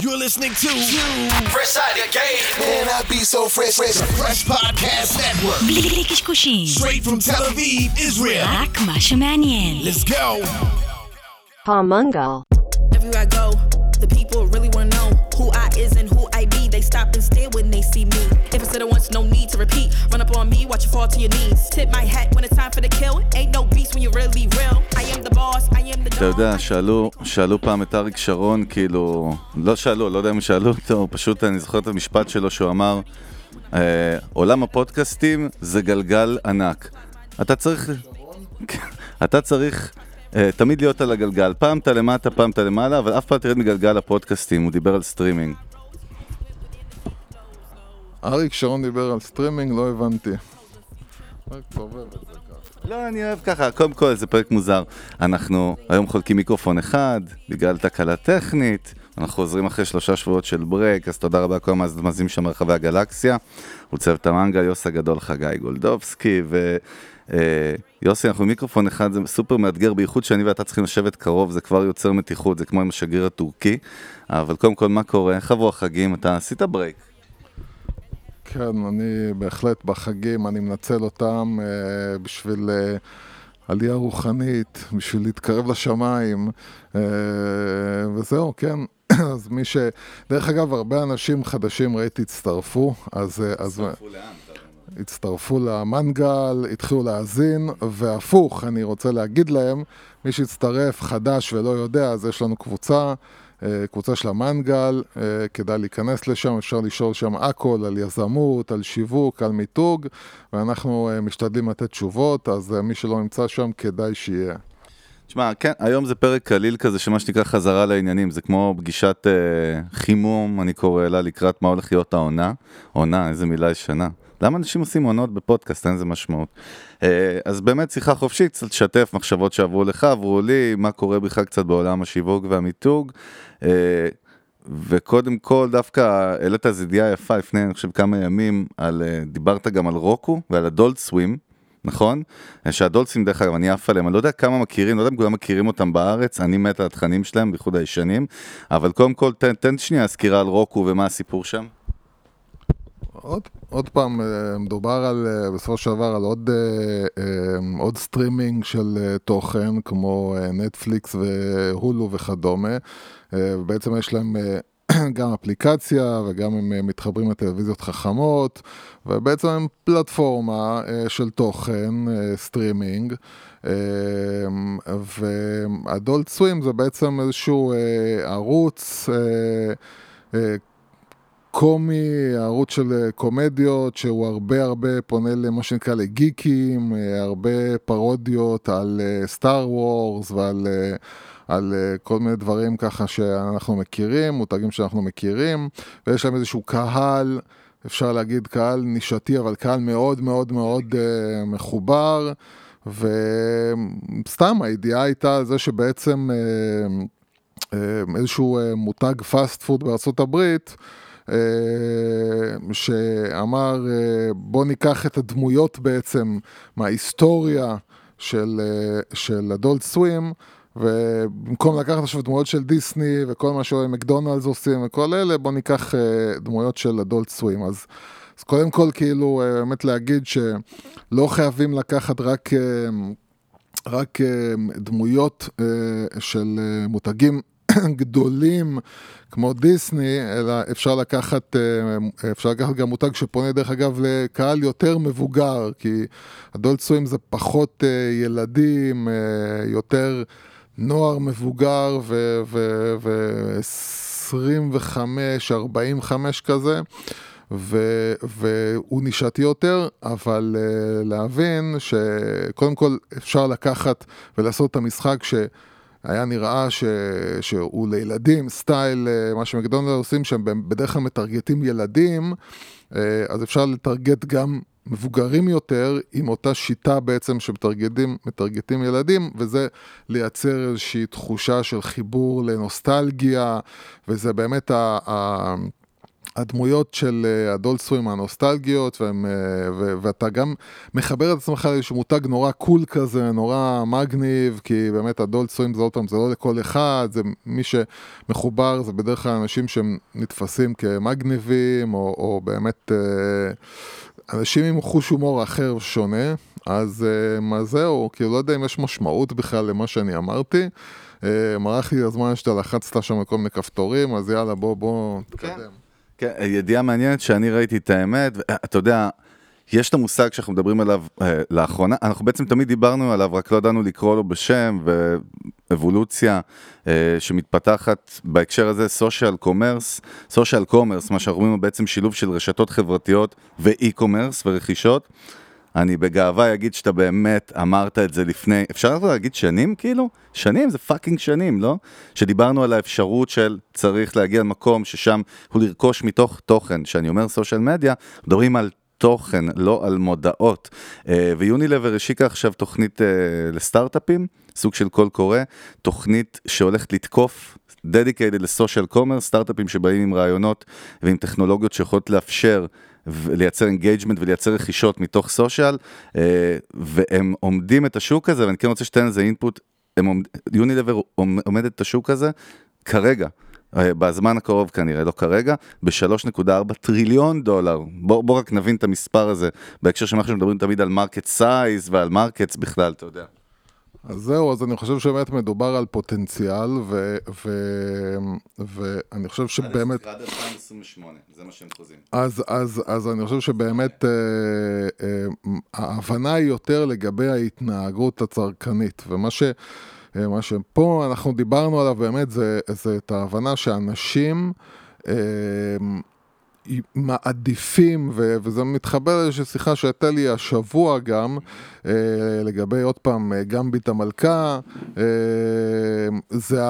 You're listening to Fresh Out of Game. Man, I be so fresh, fresh. Fresh Podcast Network. בלי קשקושים, Straight from Tel Aviv, Israel. רק מה שמעניין. Let's go. Palmungal. Everywhere I go, the people really wanna know who I is and who I be. They stop and stare when they see me. Said it once, no need to repeat. Run up on me, watch you fall to your knees. Tip my hat when it's time for the kill. Ain't no beast when you're really real. I am the boss, I am the אתה יודע, dog. שאלו, שאלו פעם את אריק שרון, כאילו, לא שאלו, לא יודע אם שאלו אותו, פשוט אני זוכר את המשפט שלו שהוא אמר, אה, עולם הפודקאסטים זה גלגל ענק. אתה צריך, אתה צריך אה, תמיד להיות על הגלגל, פעם אתה למטה, פעם אתה למעלה, אבל אף פעם אל תרד מגלגל הפודקאסטים, הוא דיבר על סטרימינג. אריק שרון דיבר על סטרימינג, לא הבנתי. לא, אני אוהב ככה, קודם כל זה פרק מוזר. אנחנו היום חולקים מיקרופון אחד, בגלל תקלה טכנית, אנחנו חוזרים אחרי שלושה שבועות של break, אז תודה רבה לכל המאזינים שם ברחבי הגלקסיה. הו צוות המנגל, יוס הגדול, חגי גולדובסקי, ו... אה, יוסי, אנחנו מיקרופון אחד, זה סופר מאתגר, בייחוד שאני ואתה צריכים לשבת קרוב, זה כבר יוצר מתיחות, זה כמו עם השגריר הטורקי. אבל קודם כל, מה קורה? איך עברו החגים? אתה עשית break. כן, אני בהחלט בחגים, אני מנצל אותם אה, בשביל אה, עלייה רוחנית, בשביל להתקרב לשמיים, אה, וזהו, כן. אז מי ש... דרך אגב, הרבה אנשים חדשים ראיתי הצטרפו, אז... אה, אז... הצטרפו למנגל, התחילו להאזין, והפוך, אני רוצה להגיד להם, מי שהצטרף חדש ולא יודע, אז יש לנו קבוצה, קבוצה של המנגל, אה, כדאי להיכנס לשם, אפשר לשאול שם הכל על יזמות, על שיווק, על מיתוג, ואנחנו אה, משתדלים לתת תשובות, אז אה, מי שלא נמצא שם, כדאי שיהיה. תשמע, כן, היום זה פרק קליל כזה, שמה שנקרא חזרה לעניינים, זה כמו פגישת אה, חימום, אני קורא לה, לקראת מה הולך להיות העונה. עונה, איזה מילה ישנה. למה אנשים עושים עונות בפודקאסט? אין לזה משמעות. אה, אז באמת שיחה חופשית, קצת לשתף מחשבות שעברו לך, עברו לי, מה קורה בכלל קצת בעולם השיווק והמיתוג. אה, וקודם כל, דווקא העלית איזו ידיעה יפה לפני, אני חושב, כמה ימים, על, אה, דיברת גם על רוקו ועל Adult Swim. נכון? ש Adult Swim דרך אגב, אני עף עליהם, אני לא יודע כמה מכירים, לא יודע אם כולם מכירים אותם בארץ, אני מת על התכנים שלהם, בייחוד הישנים, אבל קודם כל תן, תן שנייה סקירה על רוקו ומה הסיפור שם. עוד, עוד פעם, אה, מדובר על, אה, בסופו של דבר על עוד, אה, עוד סטרימינג של תוכן, כמו נטפליקס והולו וכדומה. ובעצם יש להם גם אפליקציה וגם הם מתחברים לטלוויזיות חכמות, ובעצם הם פלטפורמה של תוכן, סטרימינג. ו Adult Swim זה בעצם איזשהו ערוץ קומי, ערוץ של אה, קומדיות, שהוא הרבה הרבה פונה למה שנקרא ל geeks, אה, הרבה פרודיות על Star Wars ועל אה, על אה, כל מיני דברים ככה שאנחנו מכירים, מותגים שאנחנו מכירים, ויש להם איזשהו קהל, אפשר להגיד קהל נישתי, אבל קהל מאוד מאוד מאוד אה, מחובר, וסתם הידיעה הייתה זה שבעצם אה, אה, איזשהו אה, מותג fast food אה, שאמר אה, בוא ניקח את הדמויות בעצם מההיסטוריה של, אה, של אדולט סווים ובמקום לקחת עכשיו דמויות של דיסני וכל מה שמקדונלדס עושים וכל אלה בוא ניקח אה, דמויות של אדולט סווים אז, אז קודם כל כאילו אה, באמת להגיד שלא חייבים לקחת רק אה, רק אה, דמויות אה, של אה, מותגים גדולים כמו דיסני, אלא אפשר לקחת, אה, אפשר לקחת גם מותג שפונה דרך אגב לקהל יותר מבוגר, כי הדולט סווים זה פחות אה, ילדים, אה, יותר נוער מבוגר ו-25, 45 כזה. ו- והוא נישתי יותר, אבל uh, להבין שקודם כל אפשר לקחת ולעשות את המשחק שהיה נראה ש- שהוא לילדים, סטייל, uh, מה שמקדונלד עושים שהם בדרך כלל מטרגטים ילדים, uh, אז אפשר לטרגט גם מבוגרים יותר עם אותה שיטה בעצם שמטרגטים מטרגטים ילדים, וזה לייצר איזושהי תחושה של חיבור לנוסטלגיה, וזה באמת ה... ה- הדמויות של אדולט סווים הנוסטלגיות, והם, ו, ואתה גם מחבר את עצמך לאיזשהו מותג נורא קול כזה, נורא מגניב, כי באמת אדולט סווים זה עוד פעם, זה לא לכל אחד, זה מי שמחובר, זה בדרך כלל אנשים שהם נתפסים כמגניבים, או, או באמת אנשים עם חוש הומור אחר שונה. אז מה זהו, כאילו לא יודע אם יש משמעות בכלל למה שאני אמרתי. מרח לי הזמן שאתה לחצת שם כל מיני כפתורים, אז יאללה, בוא, בוא, תקדם. כן. כן, ידיעה מעניינת שאני ראיתי את האמת, אתה יודע, יש את המושג שאנחנו מדברים עליו אה, לאחרונה, אנחנו בעצם תמיד דיברנו עליו, רק לא ידענו לקרוא לו בשם, ואבולוציה אה, שמתפתחת בהקשר הזה, סושיאל קומרס, social commerce, מה שאנחנו רואים בעצם שילוב של רשתות חברתיות ו e-commerce ורכישות. אני בגאווה אגיד שאתה באמת אמרת את זה לפני, אפשר להגיד שנים כאילו? שנים זה fucking שנים, לא? שדיברנו על האפשרות של צריך להגיע למקום ששם הוא לרכוש מתוך תוכן, שאני אומר social media, מדברים על תוכן, לא על מודעות. אה, ויוניליבר השיקה עכשיו תוכנית אה, לסטארט-אפים, סוג של קול קורא, תוכנית שהולכת לתקוף dedicated ל social commerce, סטארט-אפים שבאים עם רעיונות ועם טכנולוגיות שיכולות לאפשר ולייצר engagement ולייצר רכישות מתוך social, אה, והם אומדים את השוק הזה, ואני כן רוצה שתיתן לזה input, יוניליבר אומד את השוק הזה כרגע. אה, בזמן הקרוב כנראה, לא כרגע, ב-3.4 טריליון דולר. בוא, בוא רק נבין את המספר הזה, בהקשר של מה שמדברים תמיד על market size ועל markets בכלל, אתה יודע. אז זהו, אז אני חושב שבאמת מדובר על פוטנציאל, ו, ו, ואני חושב שבאמת... עד 2028, זה מה שהם חוזים. אז, אז, אז אני חושב שבאמת אה, אה, ההבנה היא יותר לגבי ההתנהגות הצרכנית, ומה ש... אה, מה שפה אנחנו דיברנו עליו באמת זה, זה את ההבנה שאנשים אה, מעדיפים, ו- וזה מתחבר לאיזושהי שיחה שהייתה לי השבוע גם, אה, לגבי עוד פעם גמביט המלכה, אה, זה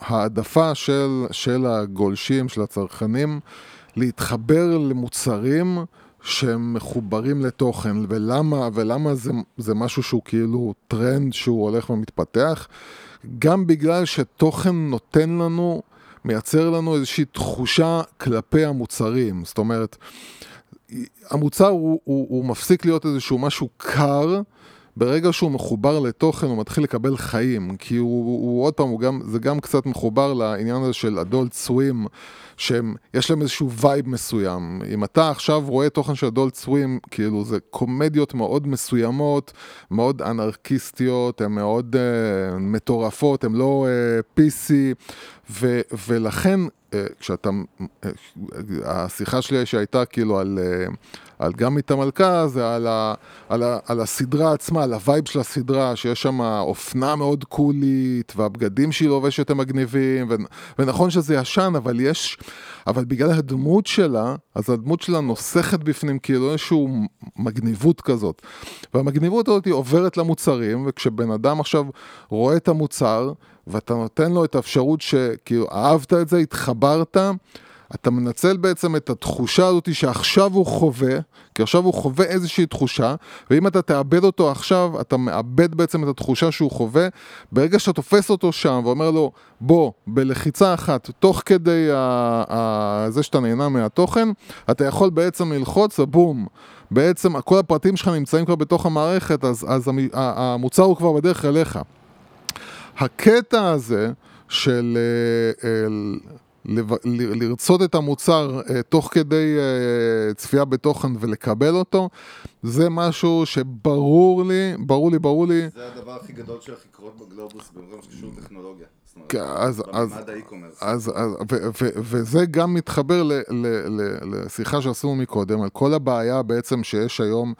העדפה של, של הגולשים, של הצרכנים, להתחבר למוצרים שהם מחוברים לתוכן, ולמה, ולמה זה, זה משהו שהוא כאילו טרנד שהוא הולך ומתפתח? גם בגלל שתוכן נותן לנו מייצר לנו איזושהי תחושה כלפי המוצרים. זאת אומרת, המוצר הוא, הוא, הוא מפסיק להיות איזשהו משהו קר, ברגע שהוא מחובר לתוכן הוא מתחיל לקבל חיים, כי הוא, הוא עוד פעם, הוא גם, זה גם קצת מחובר לעניין הזה של Adult Swim, שיש להם איזשהו vibe מסוים. אם אתה עכשיו רואה תוכן של Adult Swim, כאילו זה קומדיות מאוד מסוימות, מאוד אנרכיסטיות, הן מאוד אה, מטורפות, הן לא אה, אה, PC, ו, ולכן אה, כשאתה, אה, השיחה שלי שהייתה כאילו על... אה, על גם את המלכה, זה על, ה, על, ה, על הסדרה עצמה, על ה vibe של הסדרה, שיש שם אופנה מאוד cool ית, והבגדים שהיא לובשת הם מגניבים, ו, ונכון שזה ישן, אבל יש, אבל בגלל הדמות שלה, אז הדמות שלה נוסכת בפנים כאילו איזושהי מגניבות כזאת. והמגניבות הזאת היא עוברת למוצרים, וכשבן אדם עכשיו רואה את המוצר, ואתה נותן לו את האפשרות שכאילו אהבת את זה, התחברת, אתה מנצל בעצם את התחושה הזאת שעכשיו הוא חווה, כי עכשיו הוא חווה איזושהי תחושה, ואם אתה תאבד אותו עכשיו, אתה מאבד בעצם את התחושה שהוא חווה. ברגע שאתה תופס אותו שם ואומר לו, בוא, בלחיצה אחת, תוך כדי ה- ה- זה שאתה נהנה מהתוכן, אתה יכול בעצם ללחוץ, בום. בעצם כל הפרטים שלך נמצאים כבר בתוך המערכת, אז, אז המוצר הוא כבר בדרך אליך. הקטע הזה של... אה, לרצות את המוצר uh, תוך כדי uh, צפייה בתוכן ולקבל אותו, זה משהו שברור לי, ברור לי, ברור לי. זה הדבר הכי גדול שהולך לקרות בגלובוס במקום שקשור לטכנולוגיה. כן, אז, אז, אז, אז, ו, ו, וזה גם מתחבר ל, ל, ל, לשיחה שעשינו מקודם, על כל הבעיה בעצם שיש היום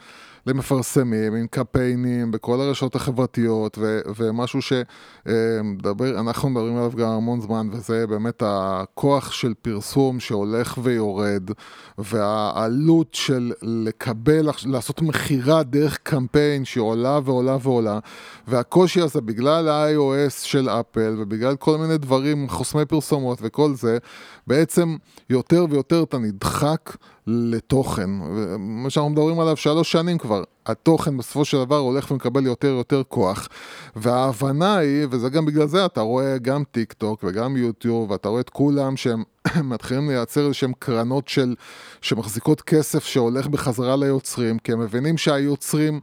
למפרסמים, עם קמפיינים בכל הרשתות החברתיות, ו, ומשהו שמדבר, אנחנו מדברים עליו גם המון זמן, וזה באמת הכוח של פרסום שהולך ויורד, והעלות של לקבל, לעשות מכירה דרך קמפיין שהיא עולה ועולה ועולה, והקושי הזה בגלל ה-iOS של אפל, ובגלל כל מיני דברים, חוסמי פרסומות וכל זה, בעצם יותר ויותר אתה נדחק לתוכן, מה שאנחנו מדברים עליו שלוש שנים כבר, התוכן בסופו של דבר הולך ומקבל יותר יותר כוח, וההבנה היא, וזה גם בגלל זה אתה רואה גם טיק טוק וגם יוטיוב, ואתה רואה את כולם שהם מתחילים לייצר איזשהם קרנות של, שמחזיקות כסף שהולך בחזרה ליוצרים, כי הם מבינים שהיוצרים...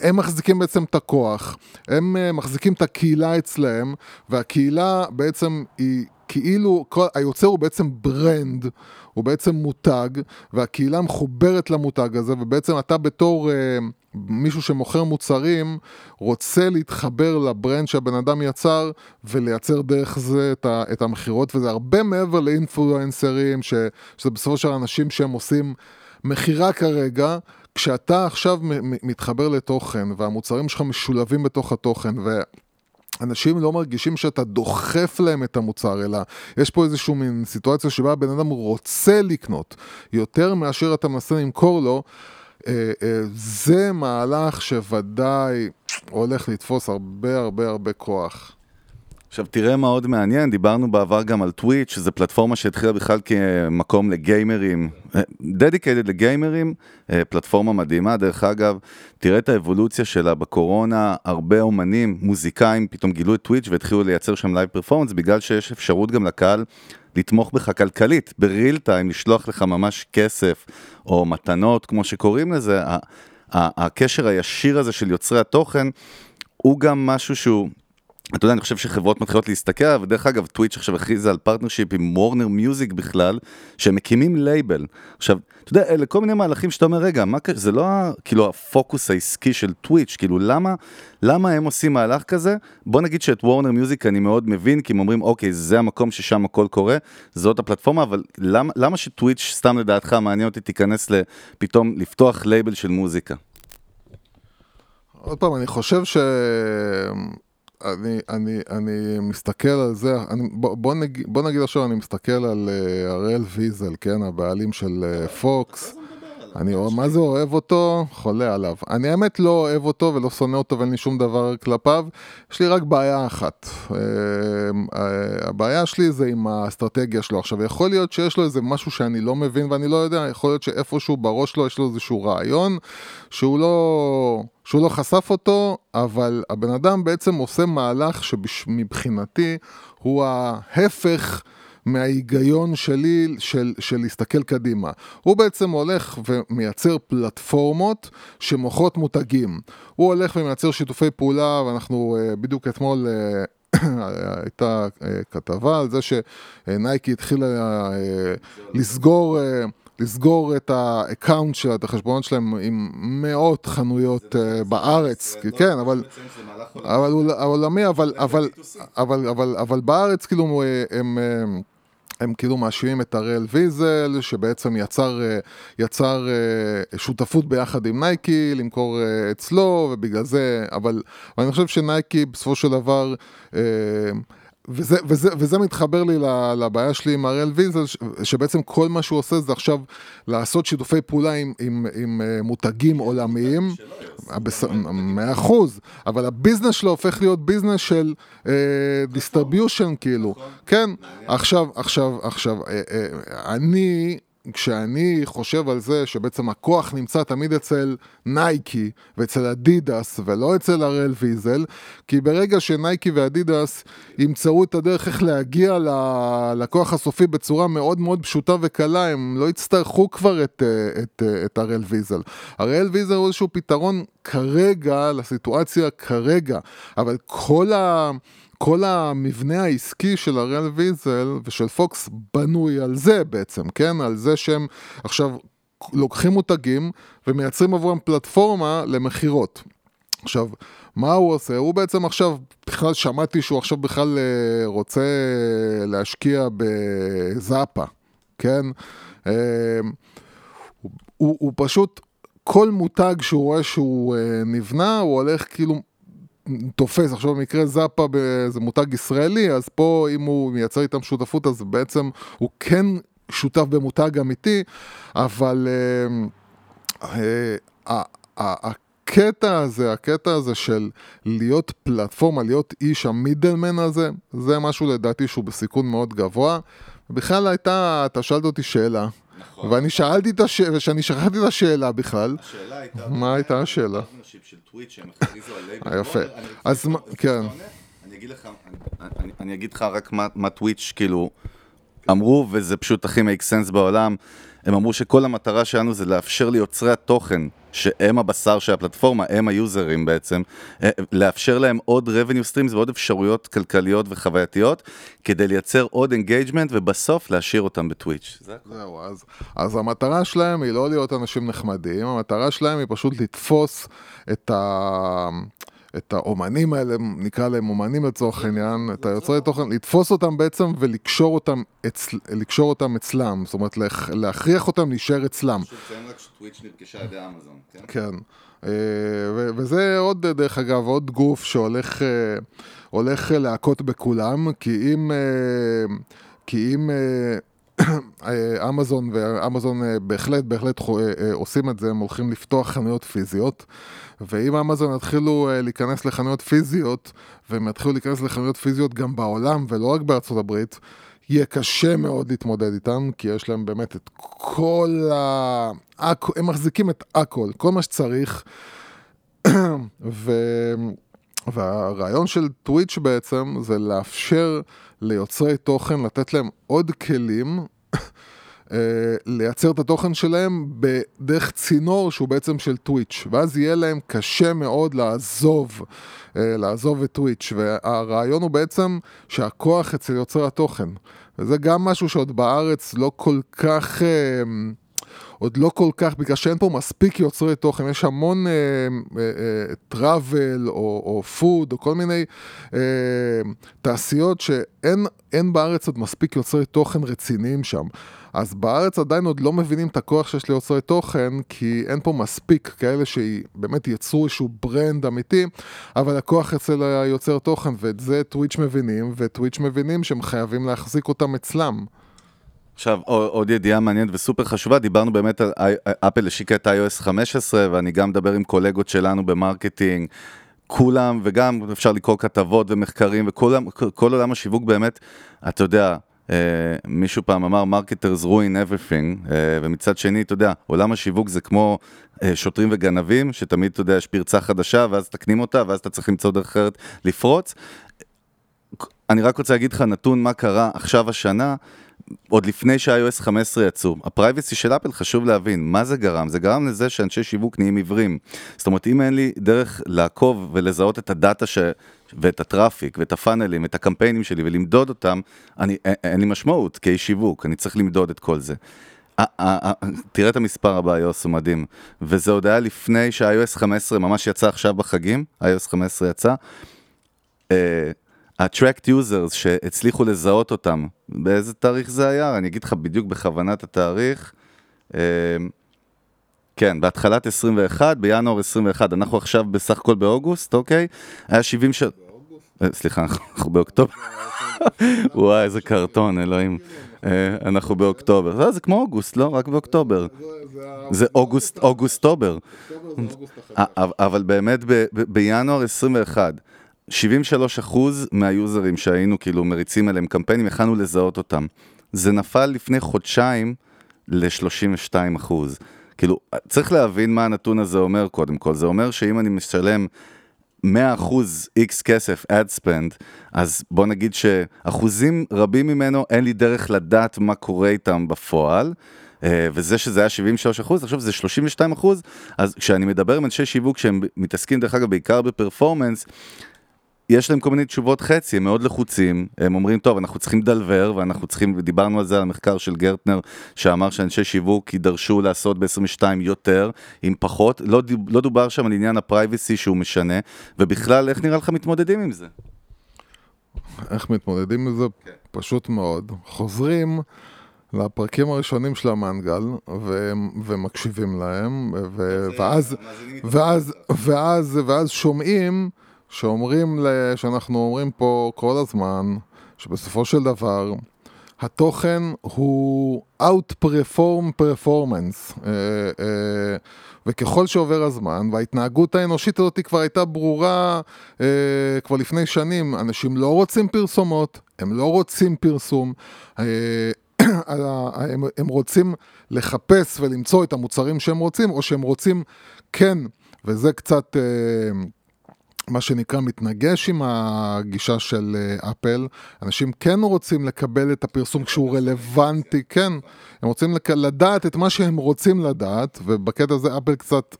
הם מחזיקים בעצם את הכוח, הם אה, מחזיקים את הקהילה אצלהם, והקהילה בעצם היא כאילו, כל, היוצר הוא בעצם brand, הוא בעצם מותג, והקהילה מחוברת למותג הזה, ובעצם אתה בתור אה, מישהו שמוכר מוצרים, רוצה להתחבר לברנד שהבן אדם יצר, ולייצר דרך זה את, את המכירות, וזה הרבה מעבר לאינפלואנסרים, שזה בסופו של אנשים שהם עושים מכירה כרגע. כשאתה עכשיו מתחבר לתוכן והמוצרים שלך משולבים בתוך התוכן אנשים לא מרגישים שאתה דוחף להם את המוצר, אלא יש פה איזושהי מין סיטואציה שבה הבן אדם רוצה לקנות יותר מאשר אתה מנסה למכור לו. אה, אה, זה מהלך שוודאי הולך לתפוס הרבה הרבה הרבה כוח. עכשיו תראה מה עוד מעניין, דיברנו בעבר גם על טוויץ', שזו פלטפורמה שהתחילה בכלל כמקום לגיימרים, dedicated לגיימרים, אה, פלטפורמה מדהימה, דרך אגב, תראה את האבולוציה שלה בקורונה, הרבה אומנים, מוזיקאים, פתאום גילו את טוויץ' והתחילו לייצר שם live performance, בגלל שיש אפשרות גם לקהל לתמוך בך כלכלית, ב real time, לשלוח לך ממש כסף, או מתנות, כמו שקוראים לזה, הקשר הישיר הזה של יוצרי התוכן, הוא גם משהו שהוא... אתה יודע, אני חושב שחברות מתחילות להסתכל, ודרך אגב, טוויץ' עכשיו הכריזה על partnership עם Warner Music בכלל, שהם מקימים לייבל. עכשיו, אתה יודע, אלה כל מיני מהלכים שאתה אומר, רגע, מה, זה לא כאילו הפוקוס העסקי של טוויץ', כאילו למה, למה הם עושים מהלך כזה? בוא נגיד שאת Warner Music אני מאוד מבין, כי הם אומרים, אוקיי, זה המקום ששם הכל קורה, זאת הפלטפורמה, אבל למה, למה שטוויץ', סתם לדעתך, מעניין אותי, תיכנס לפתאום לפתוח לייבל של מוזיקה? עוד פעם, אני חושב ש... אני, אני, אני מסתכל על זה, אני, בוא, בוא, נג, בוא נגיד עכשיו, אני מסתכל על uh, הראל ויזל, כן, הבעלים של uh, פוקס. אני מה זה אוהב אותו? חולה עליו. אני האמת לא אוהב אותו ולא שונא אותו ואין לי שום דבר כלפיו. יש לי רק בעיה אחת. אה, הבעיה שלי זה עם האסטרטגיה שלו. עכשיו, יכול להיות שיש לו איזה משהו שאני לא מבין ואני לא יודע, יכול להיות שאיפשהו בראש שלו יש לו איזשהו רעיון שהוא לא... שהוא לא חשף אותו, אבל הבן אדם בעצם עושה מהלך שמבחינתי הוא ההפך מההיגיון שלי של, של להסתכל קדימה. הוא בעצם הולך ומייצר פלטפורמות שמוכרות מותגים. הוא הולך ומייצר שיתופי פעולה, ואנחנו uh, בדיוק אתמול... Uh, הייתה uh, כתבה על זה שנייקי התחילה לסגור לסגור את ה account שלה, את החשבונות שלהם עם מאות חנויות uh, בארץ, לא כן, אבל, אבל עולמי, אבל, אבל, אבל, אבל, אבל בארץ כאילו הם... הם הם כאילו מאשימים את הראל ויזל, שבעצם יצר, אה, יצר אה, שותפות ביחד עם נייקי, למכור אה, אצלו, ובגלל זה, אבל, אבל אני חושב שנייקי בסופו של דבר... וזה, וזה, וזה מתחבר לי לבעיה שלי עם הראל ויזל, שבעצם כל מה שהוא עושה זה עכשיו לעשות שיתופי פעולה עם, עם, עם מותגים עולמיים. מאה אחוז, אבל ה business שלו הופך להיות business של distribution כאילו. נכון. כן, עכשיו, עכשיו, עכשיו, אני... כשאני חושב על זה שבעצם הכוח נמצא תמיד אצל נייקי ואצל אדידס ולא אצל הראל ויזל, כי ברגע שנייקי ואדידס ימצאו את הדרך איך להגיע ללקוח הסופי בצורה מאוד מאוד פשוטה וקלה, הם לא יצטרכו כבר את, את, את הראל ויזל. הראל ויזל הוא איזשהו פתרון כרגע לסיטואציה כרגע, אבל כל ה... כל המבנה העסקי של הראל ויזל ושל פוקס בנוי על זה בעצם, כן? על זה שהם עכשיו לוקחים מותגים ומייצרים עבורם פלטפורמה למכירות. עכשיו, מה הוא עושה? הוא בעצם עכשיו, בכלל שמעתי שהוא עכשיו בכלל אה, רוצה להשקיע בזאפה, כן? אה, הוא, הוא פשוט, כל מותג שהוא רואה שהוא אה, נבנה, הוא הולך כאילו תופס, עכשיו במקרה זאפה זה מותג ישראלי, אז פה אם הוא מייצר איתם שותפות אז בעצם הוא כן שותף במותג אמיתי, אבל uh, uh, הקטע הזה, הקטע הזה של להיות פלטפורמה, להיות איש המידלמן הזה, זה משהו לדעתי שהוא בסיכון מאוד גבוה. בכלל הייתה, אתה שאלת אותי שאלה, נכון. ואני שאלתי את השאלה, ושאני שכחתי את השאלה בכלל. השאלה הייתה... מה הייתה השאלה? של טוויץ' שהם הכריזו על לייבל. אה, יפה. אז מה- כן. אני אגיד לך, אני- אני- אני אגיד לך רק מה טוויץ' כאילו אמרו, וזה פשוט הכי make sense בעולם. הם אמרו שכל המטרה שלנו זה לאפשר ליוצרי התוכן, שהם הבשר של הפלטפורמה, הם היוזרים בעצם, אה, לאפשר להם עוד revenue streams ועוד אפשרויות כלכליות וחווייתיות, כדי לייצר עוד engagement, ובסוף להשאיר אותם בטוויץ'. זהו, אז, אז המטרה שלהם היא לא להיות אנשים נחמדים, המטרה שלהם היא פשוט לתפוס את, ה, את האומנים האלה, נקרא להם אומנים לצורך העניין, את היוצרי תוכן, לתפוס אותם בעצם ולקשור אותם, אצל, לקשור אותם אצלם, זאת אומרת להכ- להכריח אותם להישאר אצלם. פשוט ציין רק שטוויץ' נרכשה על ידי אמזון, כן? כן. אה, ו- וזה עוד, דרך אגב, עוד גוף שהולך אה, הולך להכות בכולם, כי אם... אה, כי אם... אמזון ואמזון בהחלט בהחלט עושים את זה, הם הולכים לפתוח חנויות פיזיות ואם אמזון יתחילו אה, להיכנס לחנויות פיזיות והם יתחילו להיכנס לחנויות פיזיות גם בעולם ולא רק בארצות הברית יהיה קשה מאוד להתמודד איתם, כי יש להם באמת את כל ה... הם מחזיקים את הכל, כל מה שצריך. ו... והרעיון של טוויץ' בעצם זה לאפשר ליוצרי תוכן, לתת להם עוד כלים לייצר את התוכן שלהם בדרך צינור שהוא בעצם של טוויץ', ואז יהיה להם קשה מאוד לעזוב, אה, לעזוב את טוויץ', והרעיון הוא בעצם שהכוח אצל יוצרי התוכן, וזה גם משהו שעוד בארץ לא כל כך... אה, עוד לא כל כך, בגלל שאין פה מספיק יוצרי תוכן, יש המון travel או, או food או כל מיני אה, תעשיות שאין אין בארץ עוד מספיק יוצרי תוכן רציניים שם. אז בארץ עדיין עוד לא מבינים את הכוח שיש ליוצרי תוכן, כי אין פה מספיק כאלה שבאמת יצרו איזשהו brand אמיתי, אבל הכוח אצל היוצר תוכן, ואת זה טוויץ' מבינים, וטוויץ' מבינים שהם חייבים להחזיק אותם אצלם. עכשיו, עוד ידיעה מעניינת וסופר חשובה, דיברנו באמת על אפל השיקה את iOS 15, ואני גם מדבר עם קולגות שלנו ב marketing, כולם, וגם אפשר לקרוא כתבות ומחקרים, וכל כל עולם השיווק באמת, אתה יודע, אה, מישהו פעם אמר, marketers ruin everything, אה, ומצד שני, אתה יודע, עולם השיווק זה כמו אה, שוטרים וגנבים, שתמיד, אתה יודע, יש פרצה חדשה, ואז תקנים אותה, ואז אתה צריך למצוא דרך אחרת לפרוץ. אני רק רוצה להגיד לך נתון מה קרה עכשיו השנה, עוד לפני שה-iOS 15 יצאו. ה privacy של אפל חשוב להבין, מה זה גרם? זה גרם לזה שאנשי שיווק נהיים עיוורים. זאת אומרת, אם אין לי דרך לעקוב ולזהות את ה data ש... ואת ה traffic ואת הפאנלים ואת הקמפיינים שלי ולמדוד אותם, אני, אין, לי משמעות כאיש שיווק, אני צריך למדוד את כל זה. תראה את המספר הבא, iOS הוא מדהים. וזה עוד היה לפני שה-iOS 15 ממש יצא עכשיו בחגים, iOS 15 יצא. ה-tracked users שהצליחו לזהות אותם, באיזה תאריך זה היה? אני אגיד לך בדיוק בכוונת התאריך. אה, כן, בהתחלת 21, בינואר 21, אנחנו עכשיו בסך הכל באוגוסט, אוקיי? היה 70 ש... אה, סליחה, אנחנו באוקטובר. וואי, איזה קרטון, אלוהים. אה, אנחנו באוקטובר. לא, זה כמו אוגוסט, לא? רק באוקטובר. זה אוגוסט, אוגוסטובר. אה, אבל באמת בינואר 21, 73 אחוז מהיוזרים שהיינו כאילו מריצים עליהם קמפיינים, יכלנו לזהות אותם. זה נפל לפני חודשיים ל-32 אחוז. כאילו, צריך להבין מה הנתון הזה אומר קודם כל. זה אומר שאם אני משלם 100% X כסף, ad spend, אז בוא נגיד שאחוזים רבים ממנו, אין לי דרך לדעת מה קורה איתם בפועל. אה, וזה שזה היה 73 אחוז, עכשיו זה 32 אחוז, אז כשאני מדבר עם אנשי שיווק שהם מתעסקים דרך אגב בעיקר ב performance, יש להם כל מיני תשובות חצי, הם מאוד לחוצים, הם אומרים, טוב, אנחנו צריכים לדלבר, ואנחנו צריכים, ודיברנו על זה, על המחקר של גרטנר, שאמר שאנשי שיווק יידרשו לעשות ב-22 יותר, עם פחות, לא, לא דובר שם על עניין ה privacy שהוא משנה, ובכלל, איך נראה לך מתמודדים עם זה? איך מתמודדים עם זה? פשוט מאוד. חוזרים לפרקים הראשונים של המנגל, ו- ומקשיבים להם, ו- ואז, ואז, ואז, ואז שומעים שאומרים, שאנחנו אומרים פה כל הזמן, שבסופו של דבר, התוכן הוא Outperform Performance. אה, אה, וככל שעובר הזמן, וההתנהגות האנושית הזאת כבר הייתה ברורה אה, כבר לפני שנים, אנשים לא רוצים פרסומות, הם לא רוצים פרסום. הם, הם רוצים לחפש ולמצוא את המוצרים שהם רוצים, או שהם רוצים כן, וזה קצת... מה שנקרא מתנגש עם הגישה של אה, אפל, אנשים כן רוצים לקבל את הפרסום כשהוא רלוונטי, כן, הם רוצים לדעת את מה שהם רוצים לדעת, ובקטע הזה אפל קצת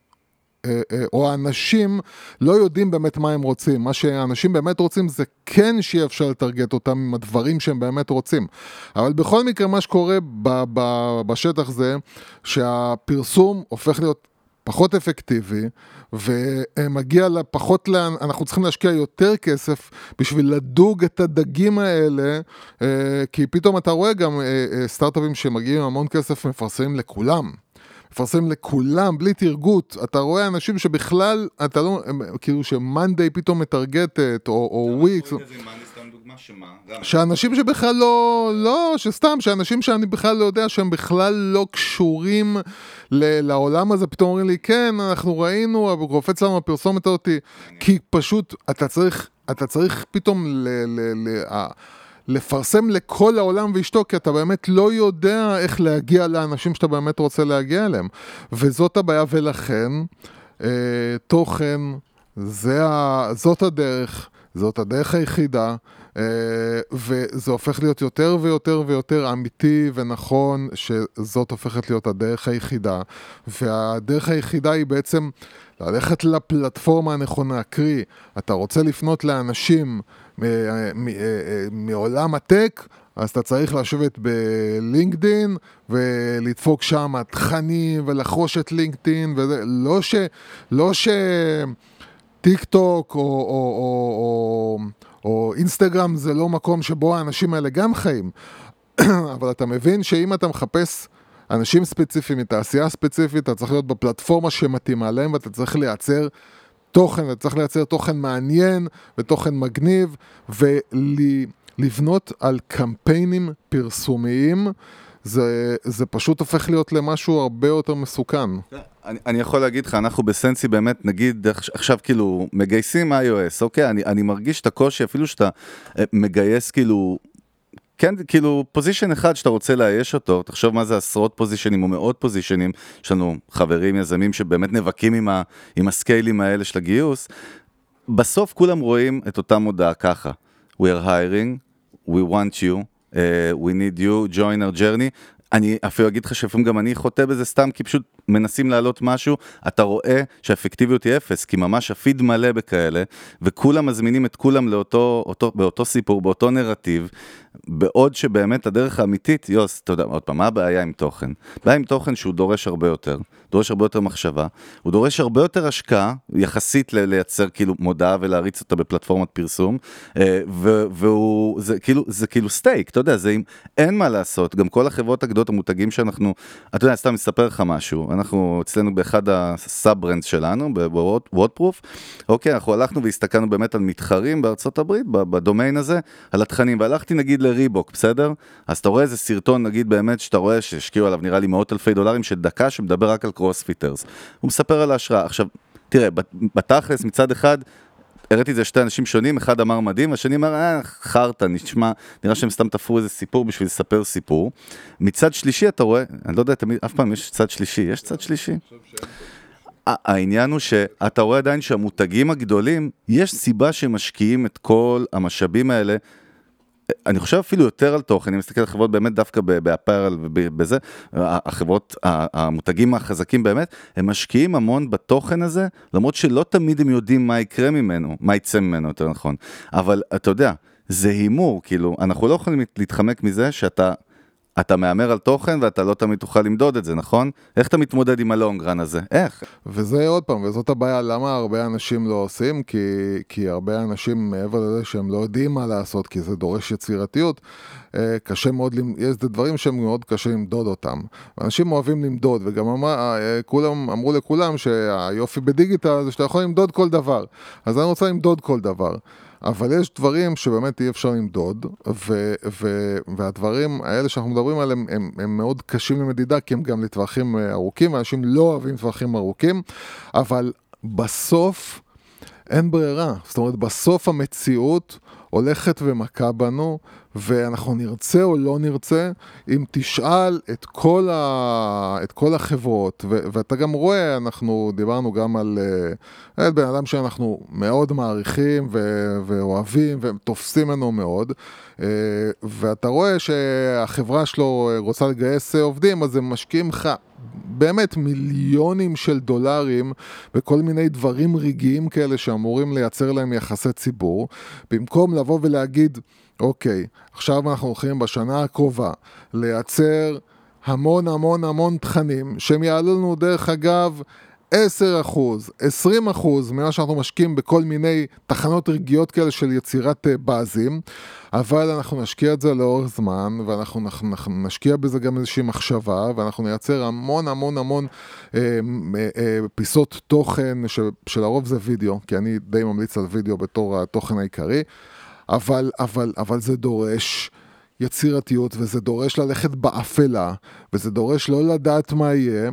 אה, אה, או האנשים לא יודעים באמת מה הם רוצים. מה שאנשים באמת רוצים זה כן שיהיה אפשר לטרגט אותם עם הדברים שהם באמת רוצים. אבל בכל מקרה מה שקורה בשטח זה שהפרסום הופך להיות פחות אפקטיבי, ומגיע לפחות, לה, אנחנו צריכים להשקיע יותר כסף בשביל לדוג את הדגים האלה, אה, כי פתאום אתה רואה גם סטארט-אפים שמגיעים עם המון כסף מפרסמים לכולם. מפרסם לכולם, בלי תרגות. אתה רואה אנשים שבכלל, אתה לא, כאילו שמאנדיי פתאום מטרגטת, או, או וויקס. שאנשים שבכלל לא, לא, שסתם, שאנשים שאני בכלל לא יודע שהם בכלל לא קשורים ל, לעולם הזה, פתאום אומרים לי, כן, אנחנו ראינו, קופץ לנו הפרסומת אותי, כי פשוט, אתה צריך, אתה צריך פתאום ל... ל, ל לפרסם לכל העולם ואשתו, כי אתה באמת לא יודע איך להגיע לאנשים שאתה באמת רוצה להגיע אליהם. וזאת הבעיה, ולכן אה, תוכן, זה ה, זאת הדרך, זאת הדרך היחידה, וזה הופך להיות יותר ויותר ויותר אמיתי ונכון שזאת הופכת להיות הדרך היחידה. והדרך היחידה היא בעצם ללכת לפלטפורמה הנכונה, קרי, אתה רוצה לפנות לאנשים אה, אה, מעולם הטק, אז אתה צריך לשבת בלינקדין ולדפוק שם תכנים ולחרוש את לינקדין וזה, לא ש... לא ש... טיק טוק או, או, או, או, או אינסטגרם זה לא מקום שבו האנשים האלה גם חיים, אבל אתה מבין שאם אתה מחפש אנשים ספציפיים מתעשייה ספציפית, אתה צריך להיות בפלטפורמה שמתאימה להם ואתה צריך לייצר תוכן, אתה צריך לייצר תוכן מעניין ותוכן מגניב ולבנות על קמפיינים פרסומיים. זה, זה פשוט הופך להיות למשהו הרבה יותר מסוכן. אני, אני יכול להגיד לך, אנחנו בסנסי באמת, נגיד עכשיו כאילו מגייסים iOS, אוקיי? אני, אני מרגיש את הקושי אפילו שאתה אה, מגייס כאילו כן, כאילו, פוזיישן אחד שאתה רוצה לאייש אותו, תחשוב מה זה עשרות פוזיישנים או מאות פוזיישנים, יש לנו חברים, יזמים שבאמת נאבקים עם, ה, עם הסקיילים האלה של הגיוס, בסוף כולם רואים את אותה מודעה ככה, We are hiring, we want you, we need you, join our journey, אני אפילו אגיד לך שלפעמים גם אני חוטא בזה סתם כי פשוט מנסים להעלות משהו, אתה רואה שהאפקטיביות היא אפס, כי ממש הפיד מלא בכאלה, וכולם מזמינים את כולם לאותו, אותו, באותו סיפור, באותו נרטיב, בעוד שבאמת הדרך האמיתית, יוס, אתה יודע, עוד פעם, מה הבעיה עם תוכן? הבעיה עם תוכן שהוא דורש הרבה יותר, דורש הרבה יותר מחשבה, הוא דורש הרבה יותר השקעה, יחסית ל- לייצר כאילו מודעה ולהריץ אותה בפלטפורמת פרסום, אה, והוא, זה כאילו, זה כאילו stake, אתה יודע, זה אם אין מה לעשות, גם כל החברות הגדולות, המותגים שאנחנו, אתה יודע, סתם אספר לך משהו, אנחנו אצלנו באחד ה sub brands שלנו, ב WODproof, אוקיי, אנחנו הלכנו והסתכלנו באמת על מתחרים בארצות הברית, בדומיין הזה, על התכנים, והלכתי נגיד ל Reebok, בסדר? אז אתה רואה איזה סרטון, נגיד באמת, שאתה רואה שהשקיעו עליו נראה לי מאות אלפי דולרים של דקה, שמדבר רק על CrossFitters. הוא מספר על ההשראה. עכשיו, תראה, בתכלס, מצד אחד, הראיתי את זה לשתי אנשים שונים, אחד אמר מדהים, השני אמר, אה, חרטא, נשמע, נראה שהם סתם תפרו איזה סיפור בשביל לספר סיפור. מצד שלישי אתה רואה, אני לא יודע, תמיד, אף פעם יש צד שלישי, יש צד שלישי? העניין הוא שאתה רואה עדיין שהמותגים הגדולים, יש סיבה שמשקיעים את כל המשאבים האלה אני חושב אפילו יותר על תוכן, אני מסתכל על חברות באמת דווקא באפרל ובזה, החברות, המותגים החזקים באמת, הם משקיעים המון בתוכן הזה, למרות שלא תמיד הם יודעים מה יקרה ממנו, מה יצא ממנו יותר נכון. אבל אתה יודע, זה הימור, כאילו, אנחנו לא יכולים להתחמק מזה שאתה... אתה מהמר על תוכן ואתה לא תמיד תוכל למדוד את זה, נכון? איך אתה מתמודד עם הלונגרן הזה? איך? וזה עוד פעם, וזאת הבעיה, למה הרבה אנשים לא עושים? כי, כי הרבה אנשים, מעבר לזה שהם לא יודעים מה לעשות, כי זה דורש יצירתיות, אה, קשה מאוד, יש דברים שהם מאוד קשה למדוד אותם. אנשים אוהבים למדוד, וגם אמר, אה, כולם, אמרו לכולם שהיופי בדיגיטל זה שאתה יכול למדוד כל דבר. אז אני רוצה למדוד כל דבר. אבל יש דברים שבאמת אי אפשר למדוד, ו, ו, והדברים האלה שאנחנו מדברים עליהם הם, הם מאוד קשים למדידה, כי הם גם לטווחים אה, ארוכים, ואנשים לא אוהבים טווחים ארוכים, אבל בסוף אין ברירה. זאת אומרת, בסוף המציאות הולכת ומכה בנו, ואנחנו נרצה או לא נרצה, אם תשאל את כל, ה... את כל החברות, ו... ואתה גם רואה, אנחנו דיברנו גם על uh, בן אדם שאנחנו מאוד מעריכים ו... ואוהבים ותופסים ממנו מאוד, uh, ואתה רואה שהחברה שלו רוצה לגייס עובדים, אז הם משקיעים לך באמת מיליונים של דולרים בכל מיני דברים רגעיים כאלה שאמורים לייצר להם יחסי ציבור, במקום לבוא ולהגיד, אוקיי, עכשיו אנחנו הולכים בשנה הקרובה לייצר המון המון המון תכנים שהם יעלו לנו דרך אגב 10 אחוז, 20 אחוז ממה שאנחנו משקיעים בכל מיני תחנות רגיעות כאלה של יצירת אה, באזים, אבל אנחנו נשקיע את זה לאורך זמן, ואנחנו נשקיע בזה גם איזושהי מחשבה, ואנחנו נייצר המון המון המון אה, אה, אה, פיסות תוכן, ש, שלרוב זה וידאו, כי אני די ממליץ על וידאו בתור התוכן העיקרי, אבל, אבל, אבל זה דורש... יצירתיות, וזה דורש ללכת באפלה, וזה דורש לא לדעת מה יהיה,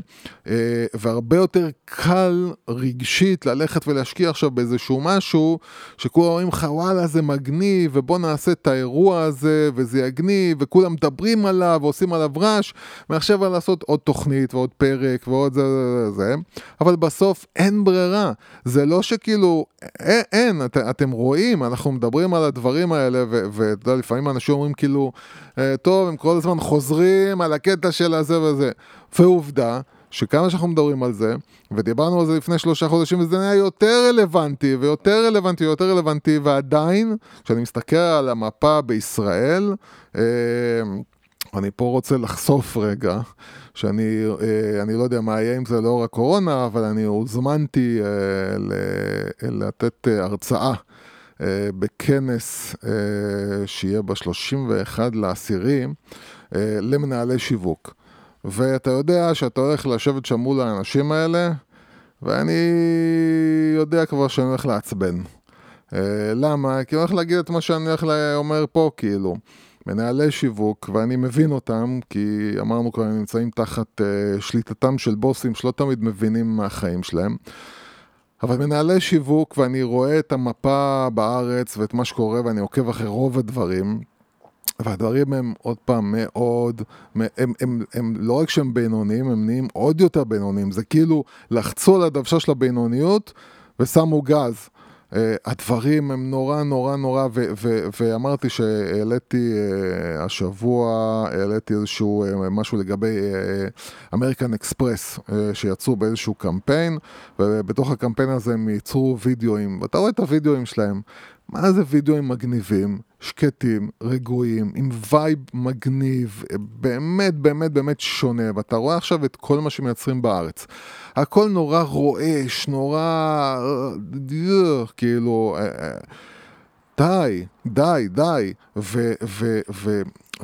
אה, והרבה יותר קל רגשית ללכת ולהשקיע עכשיו באיזשהו משהו, שכולם אומרים לך וואלה זה מגניב, ובוא נעשה את האירוע הזה, וזה יגניב, וכולם מדברים עליו, ועושים עליו רעש, מעכשיו לעשות עוד תוכנית, ועוד פרק, ועוד זה, זה, זה, אבל בסוף אין ברירה. זה לא שכאילו, אין, אין את, אתם רואים, אנחנו מדברים על הדברים האלה, ואתה יודע, לפעמים אנשים אומרים כאילו, אה, טוב, הם כל הזמן חוזרים על הקטע של הזה וזה. ועובדה, שכמה שאנחנו מדברים על זה, ודיברנו על זה לפני שלושה חודשים, וזה נהיה יותר רלוונטי, ויותר רלוונטי, ויותר רלוונטי, ועדיין, כשאני מסתכל על המפה בישראל, אה, אני פה רוצה לחשוף רגע, שאני אה, לא יודע מה יהיה עם זה לאור הקורונה, אבל אני הוזמנתי לתת הרצאה. אה, בכנס אה, שיהיה ב-31 לעשירי אה, למנהלי שיווק. ואתה יודע שאתה הולך לשבת שם מול האנשים האלה, ואני יודע כבר שאני הולך לעצבן. למה? כי אני הולך להגיד את מה שאני הולך לומר פה, כאילו. מנהלי שיווק, ואני מבין אותם, כי אמרנו כבר, הם נמצאים תחת שליטתם של בוסים שלא תמיד מבינים מהחיים שלהם. אבל מנהלי שיווק, ואני רואה את המפה בארץ ואת מה שקורה, ואני עוקב אחרי רוב הדברים, והדברים הם עוד פעם מאוד, הם, הם, הם, הם לא רק שהם בינוניים, הם נהיים עוד יותר בינוניים. זה כאילו לחצו על הדוושה של הבינוניות ושמו גז. Uh, הדברים הם נורא נורא נורא, ואמרתי שהעליתי uh, השבוע, העליתי איזשהו uh, משהו לגבי American Express, שיצאו באיזשהו קמפיין, ובתוך הקמפיין הזה הם ייצרו וידאוים, ואתה רואה את הוידאוים שלהם, מה זה וידאוים מגניבים, שקטים, רגועים, עם vibe מגניב, באמת באמת באמת שונה, ואתה רואה עכשיו את כל מה שמייצרים בארץ. הכל נורא רועש, נורא... כאילו... אה, אה, די, די, די. ו... ו, ו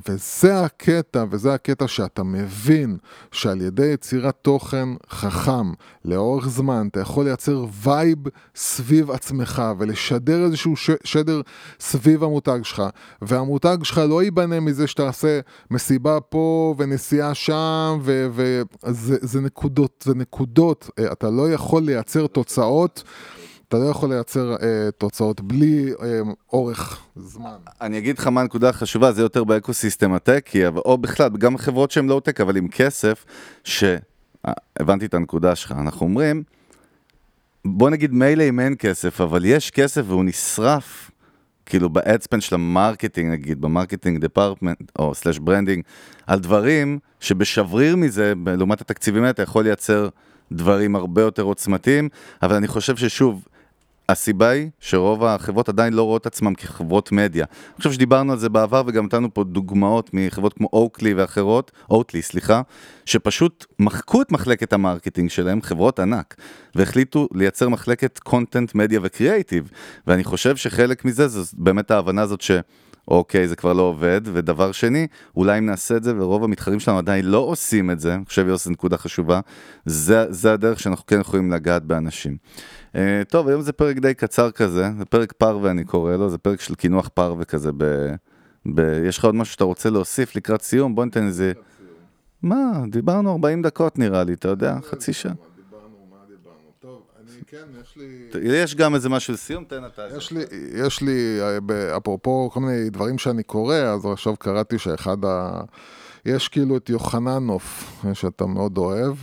וזה הקטע, וזה הקטע שאתה מבין שעל ידי יצירת תוכן חכם לאורך זמן, אתה יכול לייצר vibe סביב עצמך ולשדר איזשהו ש- שדר סביב המותג שלך, והמותג שלך לא ייבנה מזה שתעשה מסיבה פה ונסיעה שם, וזה נקודות, זה נקודות, אה, אתה לא יכול לייצר תוצאות. אתה לא יכול לייצר אה, תוצאות בלי אה, אורך זמן. אני אגיד לך מה הנקודה החשובה, זה יותר ב ecosystem הטקי, או בכלל, גם חברות שהן לואו-טק, אבל עם כסף, שהבנתי את הנקודה שלך, אנחנו אומרים, בוא נגיד מילא אם אין כסף, אבל יש כסף והוא נשרף, כאילו ב ad spend של ה marketing, נגיד, ב marketing department, או slash branding, על דברים שבשבריר מזה, לעומת התקציבים האלה, אתה יכול לייצר דברים הרבה יותר עוצמתיים, אבל אני חושב ששוב, הסיבה היא שרוב החברות עדיין לא רואות עצמם כחברות מדיה. אני חושב שדיברנו על זה בעבר וגם נתנו פה דוגמאות מחברות כמו Oakley ואחרות, Oatly, סליחה, שפשוט מחקו את מחלקת ה marketing שלהם, חברות ענק, והחליטו לייצר מחלקת content, מדיה וקריאייטיב. ואני חושב שחלק מזה זה באמת ההבנה הזאת ש... אוקיי, זה כבר לא עובד, ודבר שני, אולי אם נעשה את זה, ורוב המתחרים שלנו עדיין לא עושים את זה, אני חושב יוסי נקודה חשובה, זה, זה הדרך שאנחנו כן יכולים לגעת באנשים. Uh, טוב, היום זה פרק די קצר כזה, זה פרק פרווה אני קורא לו, זה פרק של קינוח פרווה כזה ב... ב... יש לך עוד משהו שאתה רוצה להוסיף לקראת סיום? בוא ניתן איזה... מה, דיברנו 40 דקות נראה לי, אתה יודע, חצי שעה. כן, יש לי... יש גם איזה משהו לסיום, תן אתה. יש לי, יש לי, אה, אפרופו כל מיני דברים שאני קורא, אז עכשיו קראתי שאחד ה... יש כאילו את יוחננוף, שאתה מאוד אוהב,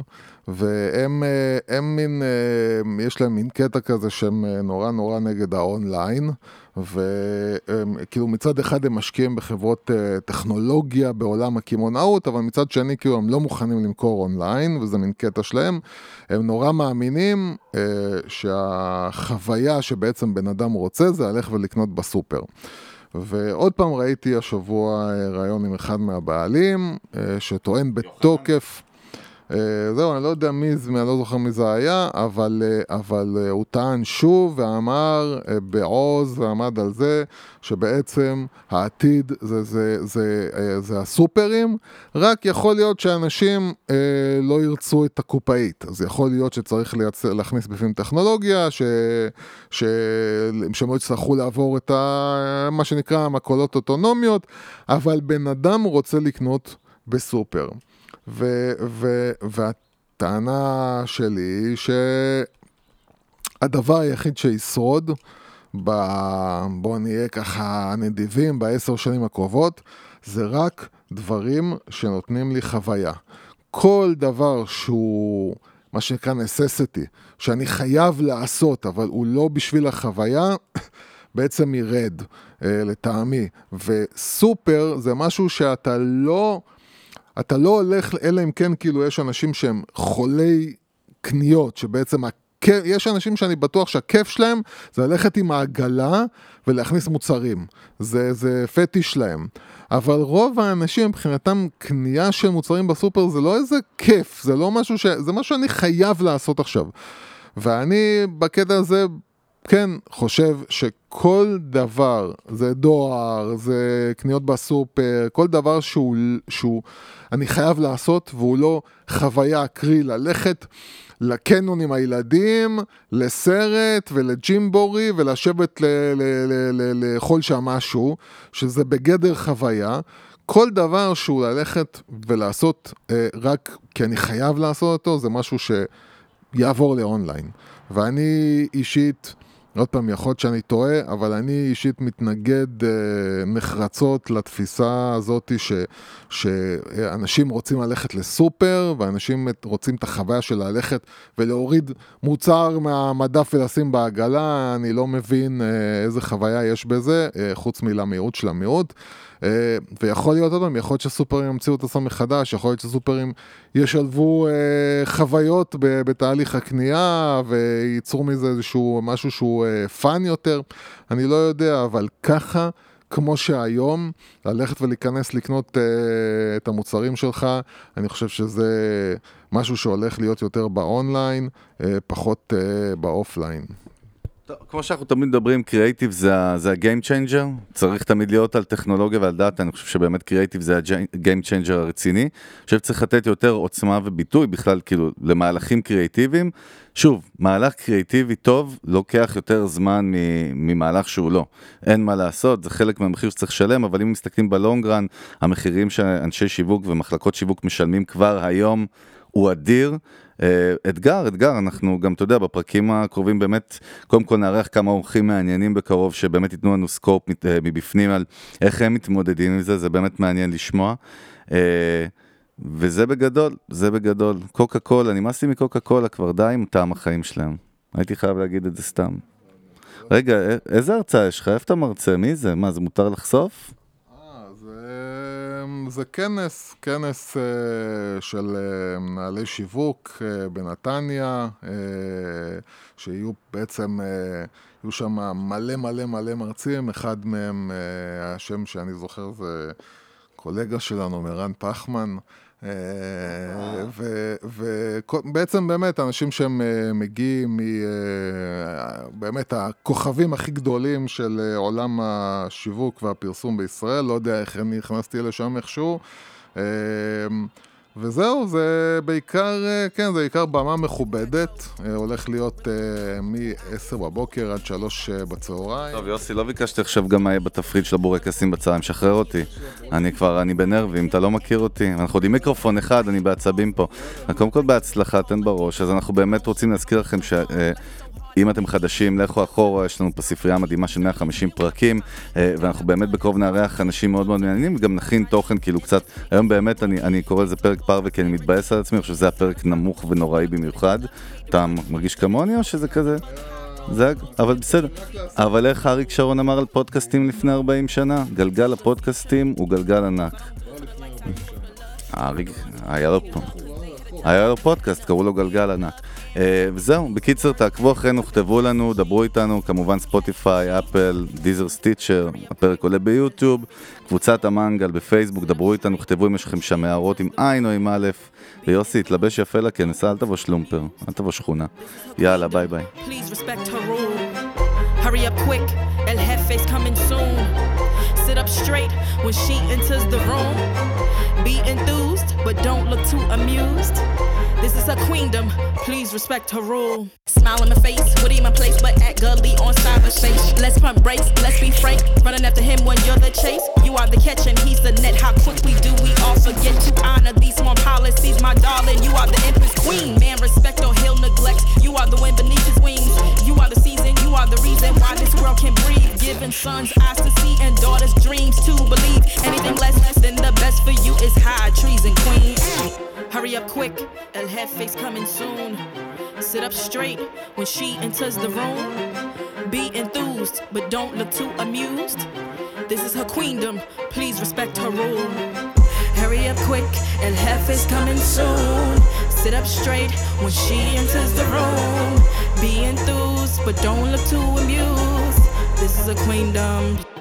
והם אה, הם מין, אה, יש להם מין קטע כזה שהם אה, נורא נורא נגד האונליין, וכאילו מצד אחד הם משקיעים בחברות טכנולוגיה בעולם הקמעונאות, אבל מצד שני כאילו הם לא מוכנים למכור אונליין, וזה מין קטע שלהם. הם נורא מאמינים אה, שהחוויה שבעצם בן אדם רוצה זה ללכת ולקנות בסופר. ועוד פעם ראיתי השבוע ראיון עם אחד מהבעלים, שטוען בתוקף... אה, זהו, אני לא יודע מי זה, אני לא זוכר מי זה היה, אבל, אה, אבל אה, הוא טען שוב ואמר אה, בעוז ועמד על זה שבעצם העתיד זה, זה, זה, אה, זה הסופרים, רק יכול להיות שאנשים אה, לא ירצו את הקופאית, אז יכול להיות שצריך לייצר, להכניס בפנים טכנולוגיה, ש, ש, שהם לא יצטרכו לעבור את ה, מה שנקרא המקולות אוטונומיות, אבל בן אדם רוצה לקנות בסופר. ו, ו, והטענה שלי היא שהדבר היחיד שישרוד, ב, בוא נהיה ככה נדיבים בעשר שנים הקרובות, זה רק דברים שנותנים לי חוויה. כל דבר שהוא מה שנקרא necessity, שאני חייב לעשות, אבל הוא לא בשביל החוויה, בעצם ירד, אה, לטעמי. וסופר זה משהו שאתה לא... אתה לא הולך, אלא אם כן כאילו יש אנשים שהם חולי קניות, שבעצם. יש אנשים שאני בטוח שהכיף שלהם זה ללכת עם העגלה ולהכניס מוצרים. זה, זה פטיש שלהם. אבל רוב האנשים מבחינתם קנייה של מוצרים בסופר זה לא איזה כיף, זה לא משהו ש... זה משהו שאני חייב לעשות עכשיו. ואני בקטע הזה כן חושב שכל דבר, זה דואר, זה קניות בסופר, כל דבר שהוא, שהוא אני חייב לעשות והוא לא חוויה, קרי ללכת לקנון עם הילדים, לסרט ולג'ימבורי ולשבת לאכול שם משהו, שזה בגדר חוויה. כל דבר שהוא ללכת ולעשות אה, רק כי אני חייב לעשות אותו, זה משהו שיעבור לאונליין. ואני אישית... עוד פעם, יכול להיות שאני טועה, אבל אני אישית מתנגד אה, נחרצות לתפיסה הזאת ש, שאנשים רוצים ללכת לסופר, ואנשים רוצים את החוויה של ללכת ולהוריד מוצר מהמדף ולשים בעגלה, אני לא מבין אה, איזה חוויה יש בזה, אה, חוץ מלמיעוט של המיעוט. Uh, ויכול להיות עוד פעם, יכול להיות שסופרים ימציאו את עצמם מחדש, יכול להיות שסופרים ישלבו uh, חוויות בתהליך הקנייה וייצרו מזה איזשהו משהו שהוא uh, fun יותר, אני לא יודע, אבל ככה, כמו שהיום, ללכת ולהיכנס לקנות את המוצרים שלך, אני חושב שזה משהו שהולך להיות יותר באונליין, פחות ב offline. טוב, כמו שאנחנו תמיד מדברים, קריאייטיב זה, ה- זה ה game changer, צריך תמיד להיות על טכנולוגיה ועל data, אני חושב שבאמת קריאייטיב זה ה game changer הרציני. אני חושב שצריך לתת יותר עוצמה וביטוי בכלל, כאילו, למהלכים קריאייטיביים. שוב, מהלך קריאייטיבי טוב לוקח יותר זמן ממהלך שהוא לא. אין מה לעשות, זה חלק מהמחיר שצריך לשלם, אבל אם מסתכלים בלונגרן, המחירים שאנשי שיווק ומחלקות שיווק משלמים כבר היום הוא אדיר. אה, אתגר, אתגר, אנחנו גם, אתה יודע, בפרקים הקרובים באמת, קודם כל נארח כמה אורחים מעניינים בקרוב, שבאמת ייתנו לנו סקופ אה, מבפנים על איך הם מתמודדים עם זה, זה באמת מעניין לשמוע. אה, וזה בגדול, זה בגדול. קוקה קולה, נמאס לי מקוקה קולה כבר די עם טעם החיים שלהם. הייתי חייב להגיד את זה סתם. רגע, איזה הרצאה יש לך? איפה אתה מרצה? מי זה? מה, זה מותר לחשוף? זה, כנס, כנס אה, של אה, מנהלי שיווק אה, בנתניה, אה, שיהיו בעצם, אה, יהיו שם מלא מלא מלא מרצים, אחד מהם, אה, השם שאני זוכר זה קולגה שלנו, מרן פחמן. ובעצם באמת אנשים שהם אה, מגיעים מבאמת הכוכבים הכי גדולים של אה, עולם השיווק והפרסום בישראל, לא יודע איך אני נכנסתי לשם איכשהו. וזהו, זה בעיקר, אה, כן, זה בעיקר במה מכובדת, אה, הולך להיות אה, מ-10 בבוקר עד 3 אה, בצהריים. טוב, יוסי, לא ביקשתי עכשיו גם מה יהיה בתפריט של הבורקסים בצהריים, שחרר אותי. אני כבר, אני בנרבים, אתה לא מכיר אותי. אנחנו עוד עם מיקרופון אחד, אני בעצבים פה. קודם כל בהצלחה, תן בראש. אז אנחנו באמת רוצים להזכיר לכם ש... אם אתם חדשים, לכו אחורה, יש לנו פה ספרייה מדהימה של 150 פרקים, אה, ואנחנו באמת בקרוב נארח אנשים מאוד מאוד מעניינים, וגם נכין תוכן כאילו קצת, היום באמת אני, אני קורא לזה פרק פרווה כי אני מתבאס על עצמי, אני חושב שזה היה פרק נמוך ונוראי במיוחד. אתה מרגיש כמוני או שזה כזה? זה, אבל בסדר. אבל איך אריק שרון אמר על פודקאסטים לפני 40 שנה? גלגל הפודקאסטים הוא גלגל ענק. אריק, היה לו. היה לו פודקאסט, קראו לו גלגל ענק. אה, וזהו, בקיצר, תעקבו אחרינו, כתבו לנו, דברו איתנו, כמובן Spotify, Apple, Deezer Stitcher, הפרק עולה ב YouTube, קבוצת המנגל בפייסבוק, דברו איתנו, כתבו אם יש לכם שם הערות עם עין או עם א', ויוסי, התלבש יפה לכנס, אל תבוא שלומפר, אל תבוא שכונה. יאללה, ביי ביי. Hurry up quick, El Jefe's coming soon. Up straight when she enters the room. Be enthused, but don't look too amused. This is her queendom, please respect her rule. Smile in my face, Woody my place, but act gully on cyberspace. Let's pump brakes, let's be frank. Running after him when you're the chase. You are the catch and he's the net. How quickly do we all forget to honor these small policies, my darling? You are the empress queen. Man, respect or he'll neglect. You are the wind beneath his sons eyes to see and daughters dreams to believe. Anything less than the best for you is high treason, queen. Hurry up quick, El Jefe's coming soon. Sit up straight when she enters the room. Be enthused, but don't look too amused. This is her queendom, please respect her rule. Hurry up quick, El Jefe's coming soon. Sit up straight when she enters the room. Be enthused, but don't look too amused. This is a queendom.